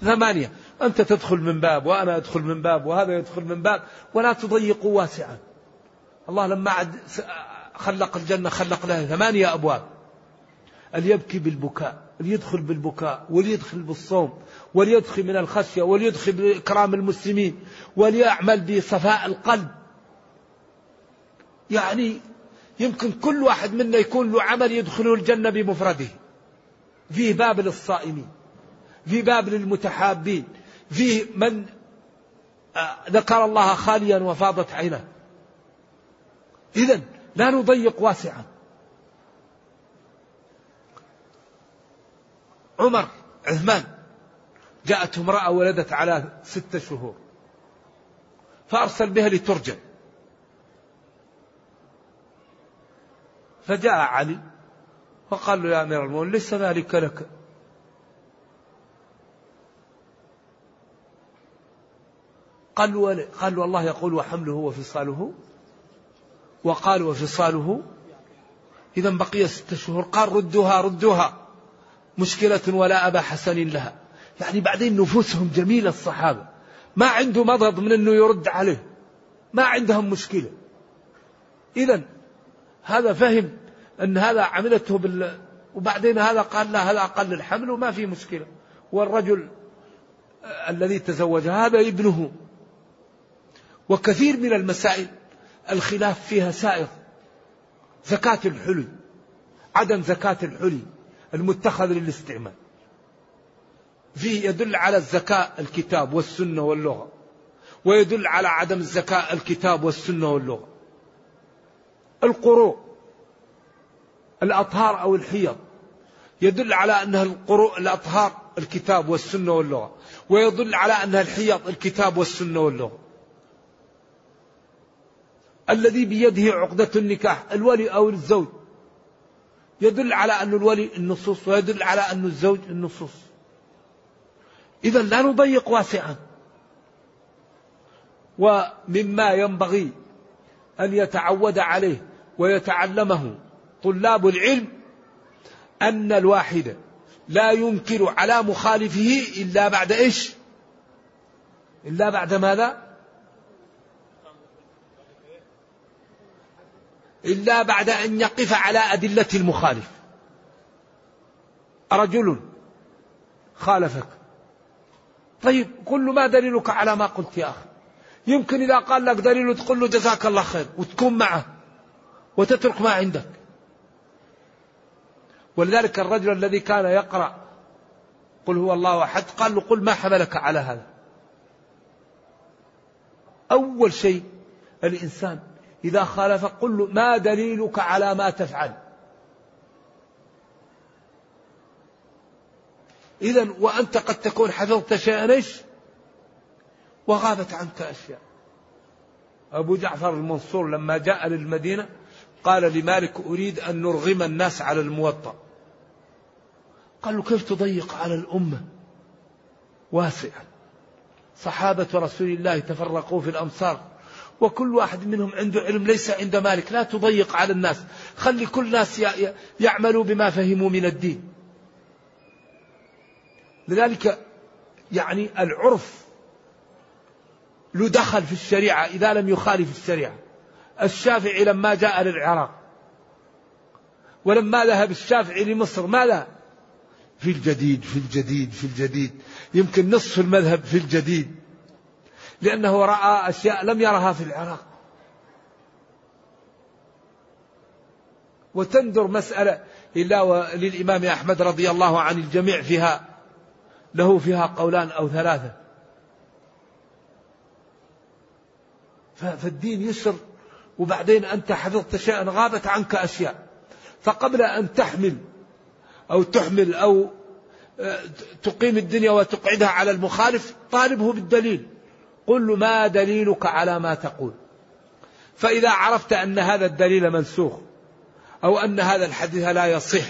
ثمانية. أنت تدخل من باب وأنا أدخل من باب وهذا يدخل من باب ولا تضيقوا واسعا. الله لما عد خلق الجنة خلق لها ثمانية أبواب. يبكي بالبكاء يدخل بالبكاء واللي يدخل بالصوم واللي يدخل من الخشية واللي يدخل بإكرام المسلمين واللي يعمل بصفاء القلب. يعني يمكن كل واحد منا يكون له عمل يدخله الجنة بمفرده. فيه باب للصائمين في باب للمتحابين فيه من آه، ذكر الله خاليا وفاضت عينه إذا لا نضيق واسعا. عمر عثمان جاءت امرأة ولدت على ستة شهور. فأرسل بها لترجم. فجاء علي فقال له يا أمير المؤمنين ليس ذلك لك. قال له قال الله يقول وحمله وفصاله. وقال وفصاله. إذا بقي ستة شهور. قال ردوها ردوها. مشكلة ولا أبا حسن لها. يعني بعدين نفوسهم جميلة الصحابة. ما عنده مضض من أنه يرد عليه. ما عندهم مشكلة. إذا هذا فهم أن هذا عملته بال وبعدين هذا قال لا هذا أقل الحمل وما في مشكلة. والرجل الذي تزوج هذا ابنه. وكثير من المسائل الخلاف فيها سائغ. زكاة الحلي. عدم زكاة الحلي. المتخذ للاستعمال. فيه يدل على الزكاة الكتاب والسنة واللغة ويدل على عدم الزكاة الكتاب والسنة واللغة. القروء الأطهار أو الحيض يدل على أنها القروء الأطهار الكتاب والسنة واللغة ويدل على أنها الحيض الكتاب والسنة واللغة. الذي بيده عقدة النكاح الولي أو الزوج. يدل على أن الولي النصوص ويدل على أن الزوج النصوص. إذا لا نضيق واسعا. ومما ينبغي أن يتعود عليه ويتعلمه طلاب العلم أن الواحد لا ينكر على مخالفه إلا بعد إيش؟ إلا بعد ماذا؟ إلا بعد أن يقف على أدلة المخالف. رجل خالفك. طيب كل ما دليلك على ما قلت يا أخي؟ يمكن إذا قال لك دليل تقول له جزاك الله خير وتكون معه وتترك ما عندك. ولذلك الرجل الذي كان يقرأ قل هو الله أحد قال له قل ما حملك على هذا. أول شيء الإنسان إذا خالف قل له ما دليلك على ما تفعل. إذا وأنت قد تكون حفظت شيئا إيش وغابت عنك أشياء. أبو جعفر المنصور لما جاء للمدينة قال لمالك أريد أن نرغم الناس على الموطأ. قال له كيف تضيق على الأمة؟ واسعا. صحابة رسول الله تفرقوا في الأمصار. وكل واحد منهم عنده علم ليس عند مالك. لا تضيق على الناس. خلي كل الناس يعملوا بما فهموا من الدين. لذلك يعني العرف له دخل في الشريعة إذا لم يخالف الشريعة. الشافعي لما جاء للعراق ولما ذهب الشافعي لمصر ماذا؟ في الجديد في الجديد في الجديد. يمكن نصف المذهب في الجديد. لأنه رأى أشياء لم يرها في العراق. وتندر مسألة إلا للإمام أحمد رضي الله عن الجميع فيها له فيها قولان أو ثلاثة. فالدين يسر وبعدين أنت حفظت شيئا غابت عنك أشياء. فقبل أن تحمل أو تحمل أو آه، تقيم الدنيا وتقعدها على المخالف طالبه بالدليل. قل له ما دليلك على ما تقول. فإذا عرفت أن هذا الدليل منسوخ أو أن هذا الحديث لا يصح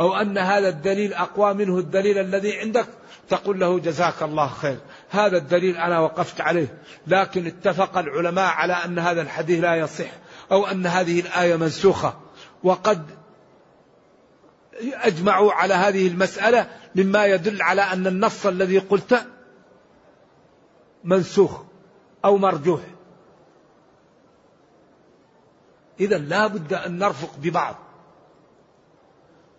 أو أن هذا الدليل أقوى منه الدليل الذي عندك تقول له جزاك الله خير. هذا الدليل أنا وقفت عليه. لكن اتفق العلماء على أن هذا الحديث لا يصح أو أن هذه الآية منسوخة. وقد أجمعوا على هذه المسألة مما يدل على أن النص الذي قلته منسوخ أو مرجوح. إذا لا بد أن نرفق ببعض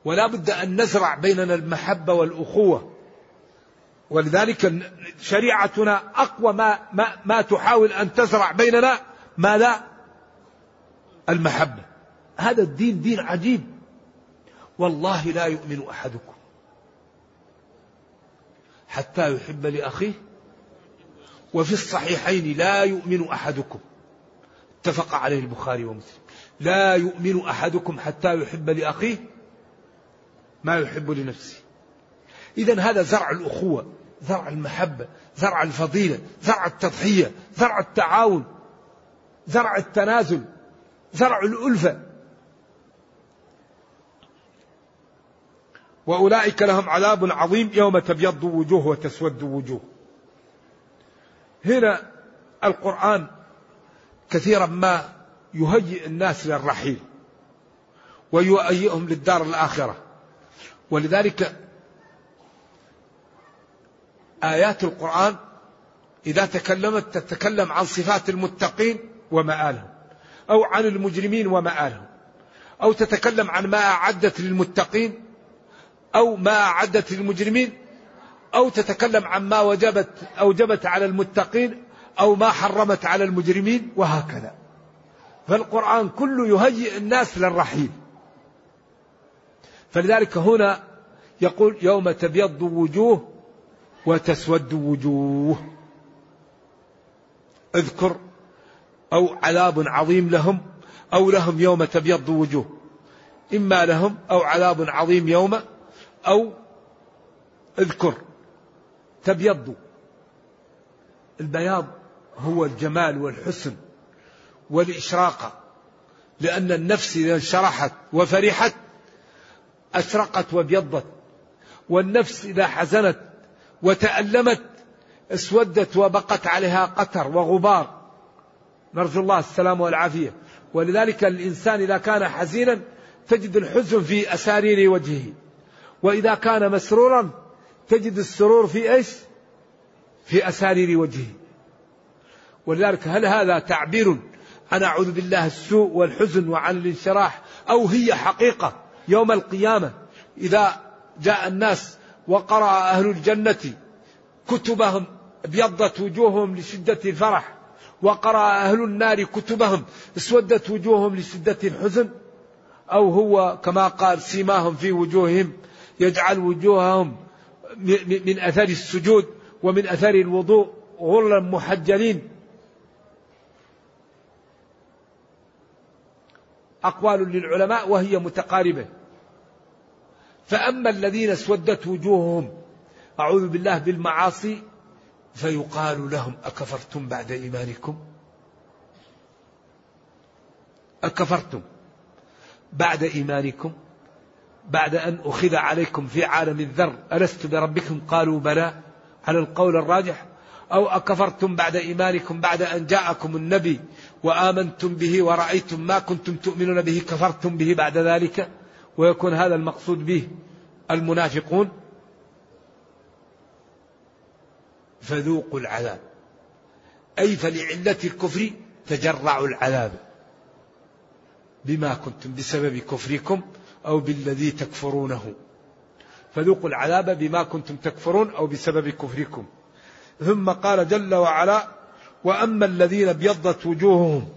ولا بد أن نزرع بيننا المحبة والأخوة. ولذلك شريعتنا أقوى ما, ما, ما تحاول أن تزرع بيننا ما لا المحبة. هذا الدين دين عجيب. والله لا يؤمن أحدكم حتى يحب لأخيه وفي الصحيحين لا يؤمن أحدكم. اتفق عليه البخاري ومسلم. لا يؤمن أحدكم حتى يحب لأخيه ما يحب لنفسه. إذا هذا زرع الأخوة زرع المحبة زرع الفضيلة زرع التضحية زرع التعاون زرع التنازل زرع الألفة. وأولئك لهم عذاب عظيم يوم تبيض وجوه وتسود وجوه. هنا القرآن كثيرا ما يهيئ الناس للرحيل ويهيئهم للدار الآخرة. ولذلك آيات القرآن إذا تكلمت تتكلم عن صفات المتقين ومآلهم أو عن المجرمين ومآلهم أو تتكلم عن ما أعدت للمتقين أو ما أعدت للمجرمين أو تتكلم عن ما وجبت أوجبت على المتقين أو ما حرمت على المجرمين وهكذا. فالقرآن كله يهيئ الناس للرحيل. فلذلك هنا يقول يوم تبيض وجوه وتسود وجوه. اذكر أو عذاب عظيم لهم أو لهم يوم تبيض وجوه. إما لهم أو عذاب عظيم يوم أو اذكر. تبيض. البياض هو الجمال والحسن والإشراقة لأن النفس إذا انشرحت وفرحت أشرقت وابيضت والنفس إذا حزنت وتألمت اسودت وبقت عليها قتر وغبار. نرجو الله السلام والعافية. ولذلك الإنسان إذا كان حزينا تجد الحزن في أسارير وجهه. وإذا كان مسرورا تجد السرور في إيش؟ في أسارير وجهه. ولذلك هل هذا تعبير عن أعوذ بالله السوء والحزن وعن الانشراح أو هي حقيقة يوم القيامة؟ إذا جاء الناس وقرأ أهل الجنة كتبهم أبيضت وجوههم لشدة الفرح وقرأ أهل النار كتبهم اسودت وجوههم لشدة الحزن أو هو كما قال سيماهم في وجوههم يجعل وجوههم من أثر السجود ومن أثر الوضوء غرا محجلين. أقوال للعلماء وهي متقاربة. فأما الذين اسودت وجوههم أعوذ بالله بالمعاصي فيقال لهم أكفرتم بعد إيمانكم؟ أكفرتم بعد إيمانكم؟ بعد أن أخذ عليكم في عالم الذر ألست بربكم؟ قالوا بلى. على القول الراجح؟ أو أكفرتم بعد إيمانكم بعد أن جاءكم النبي وآمنتم به ورأيتم ما كنتم تؤمنون به كفرتم به بعد ذلك؟ ويكون هذا المقصود به المنافقون. فذوقوا العذاب. أي فلعلة الكفر تجرعوا العذاب. بما كنتم بسبب كفركم أو بالذي تكفرونه. فذوقوا العذاب بما كنتم تكفرون أو بسبب كفركم. ثم قال جل وعلا وأما الذين ابيضت وجوههم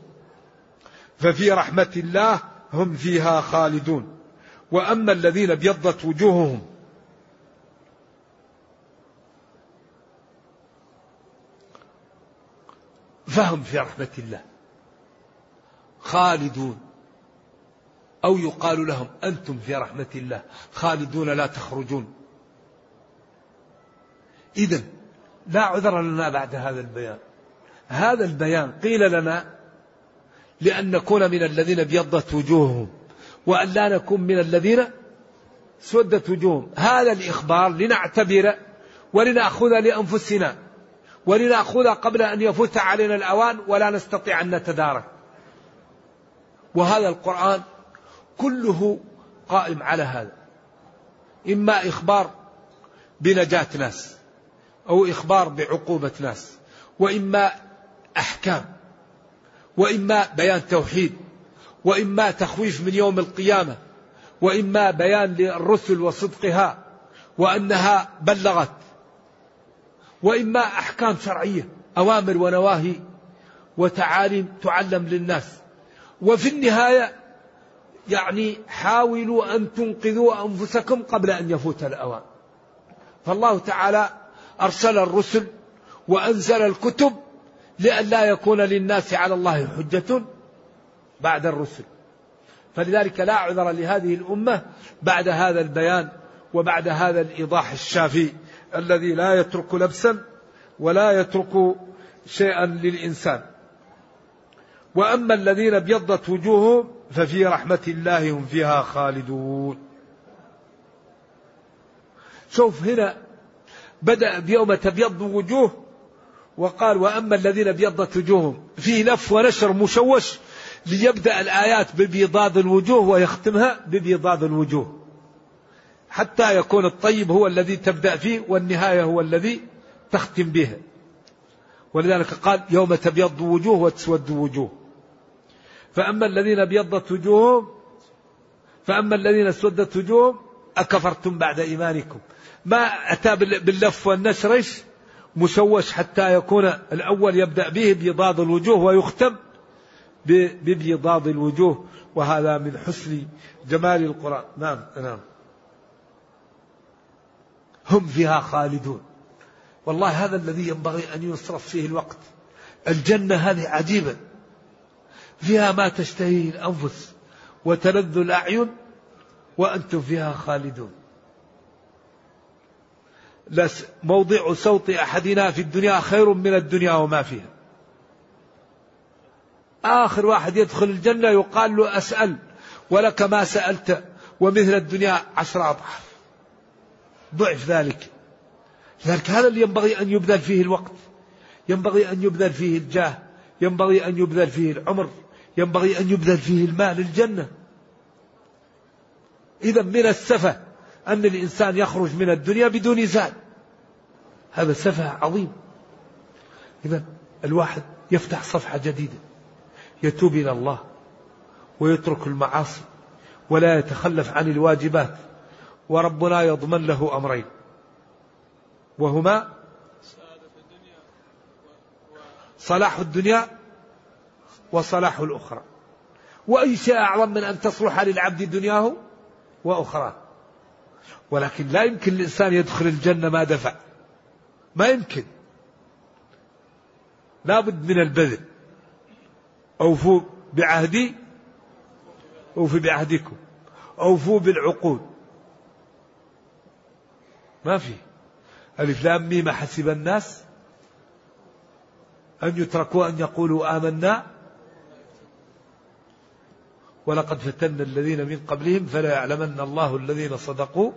ففي رحمة الله هم فيها خالدون. وأما الذين ابيضت وجوههم فهم في رحمة الله خالدون. أو يقال لهم أنتم في رحمة الله خالدون لا تخرجون. إذا لا عذر لنا بعد هذا البيان. هذا البيان قيل لنا لأن نكون من الذين ابيضت وجوههم وأن لا نكون من الذين سودت وجوههم. هذا الإخبار لنعتبر ولنأخذ لأنفسنا ولنأخذ قبل أن يفوت علينا الأوان ولا نستطيع أن نتدارك. وهذا القرآن كله قائم على هذا. إما إخبار بنجاة ناس أو إخبار بعقوبة ناس وإما أحكام وإما بيان توحيد وإما تخويف من يوم القيامة وإما بيان للرسل وصدقها وأنها بلغت وإما أحكام شرعية أوامر ونواهي وتعاليم تعلم للناس. وفي النهاية يعني حاولوا أن تنقذوا أنفسكم قبل أن يفوت الأوان. فالله تعالى أرسل الرسل وأنزل الكتب لئلا يكون للناس على الله حجة بعد الرسل. فلذلك لا عذر لهذه الأمة بعد هذا البيان وبعد هذا الإيضاح الشافي الذي لا يترك لبسا ولا يترك شيئا للإنسان. وأما الذين ابيضت وجوههم ففي رحمة الله هم فيها خالدون. شوف هنا بدأ بيوم تبيض وجوه وقال وأما الذين ابيضت وجوههم فيه لف ونشر مشوش ليبدأ الآيات ببيضاد الوجوه ويختمها ببيضاد الوجوه. حتى يكون الطيب هو الذي تبدأ فيه والنهاية هو الذي تختم به ولذلك قال يوم تبيض وجوه وتسود وجوه. فأما الذين أبيضت وجوههم فأما الذين اسودت وجوههم أكفرتم بعد إيمانكم. ما أتى باللف والنشر إيش مشوش حتى يكون الأول يبدأ به بيضاد الوجوه ويختم ببيضاد الوجوه. وهذا من حسن جمال القرآن. نعم نعم. هم فيها خالدون. والله هذا الذي ينبغي أن يصرف فيه الوقت. الجنة هذه عجيبة. فيها ما تشتهيه الأنفس وتلذ الأعين وأنتم فيها خالدون. موضع صوت أحدنا في الدنيا خير من الدنيا وما فيها. آخر واحد يدخل الجنة يقال له أسأل ولك ما سألت ومثل الدنيا عشر أضعاف. ضعف ذلك. لذلك هذا اللي ينبغي أن يبذل فيه الوقت ينبغي أن يبذل فيه الجاه ينبغي أن يبذل فيه العمر. ينبغي أن يبذل فيه المال الجنة. إذا من السفة أن الإنسان يخرج من الدنيا بدون زاد. هذا سفه عظيم. إذا الواحد يفتح صفحة جديدة. يتوب إلى الله ويترك المعاصي ولا يتخلف عن الواجبات. وربنا يضمن له أمرين. وهما صلاح الدنيا وصلاح الأخرى. وأي شيء أعظم من أن تصلح للعبد دنياه وأخرى ولكن لا يمكن الإنسان يدخل الجنة ما دفع. ما يمكن. لابد من البذل. أوفوا بعهدي أوفوا بعهدكم. أوفوا بالعقود. ما في. ألف لام ميم حسب الناس. أن يتركوا أن يقولوا آمنا ولقد فتنا الذين من قبلهم فلا يعلمن الله الذين صدقوا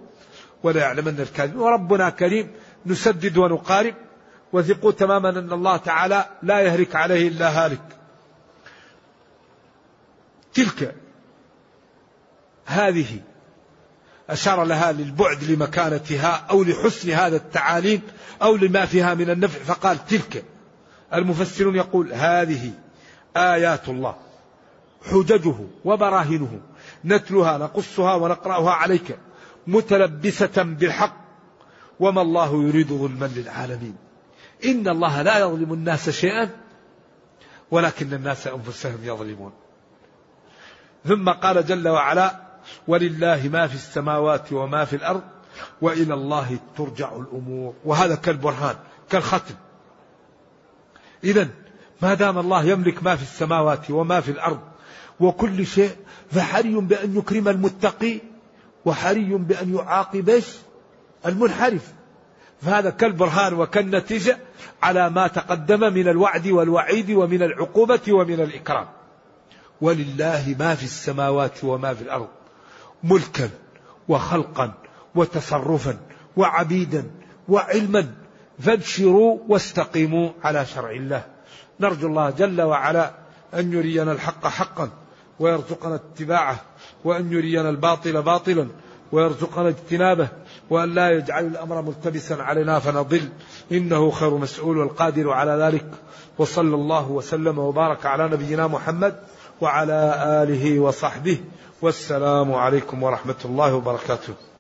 ولا يعلمن الكاذبين. وربنا كريم نسدد ونقارب وثقوا تماما أن الله تعالى لا يهلك عليه إلا هالك. تلك هذه أشار لها للبعد لمكانتها أو لحسن هذا التعاليم أو لما فيها من النفع فقال تلك. المفسرون يقول هذه آيات الله. حججه وبراهنه. نتلها نقصها ونقرأها عليك متلبسة بالحق. وما الله يريد ظلما للعالمين. إن الله لا يظلم الناس شيئا ولكن الناس أنفسهم يظلمون. ثم قال جل وعلا ولله ما في السماوات وما في الأرض وإلى الله ترجع الأمور. وهذا كالبرهان كالختم. إذا ما دام الله يملك ما في السماوات وما في الأرض وكل شيء فحري بأن يكرم المتقي وحري بأن يعاقب المنحرف. فهذا كالبرهان وكالنتيجة على ما تقدم من الوعد والوعيد ومن العقوبة ومن الإكرام. ولله ما في السماوات وما في الأرض ملكا وخلقا وتصرفا وعبيدا وعلما فابشروا واستقيموا على شرع الله. نرجو الله جل وعلا أن يرينا الحق حقا. ويرزقنا اتباعه وأن يرينا الباطل باطلا ويرزقنا اجتنابه وأن لا يجعل الأمر ملتبسا علينا فنضل. إنه خير مسؤول والقادر على ذلك. وصلى الله وسلم وبارك على نبينا محمد وعلى آله وصحبه. والسلام عليكم ورحمة الله وبركاته.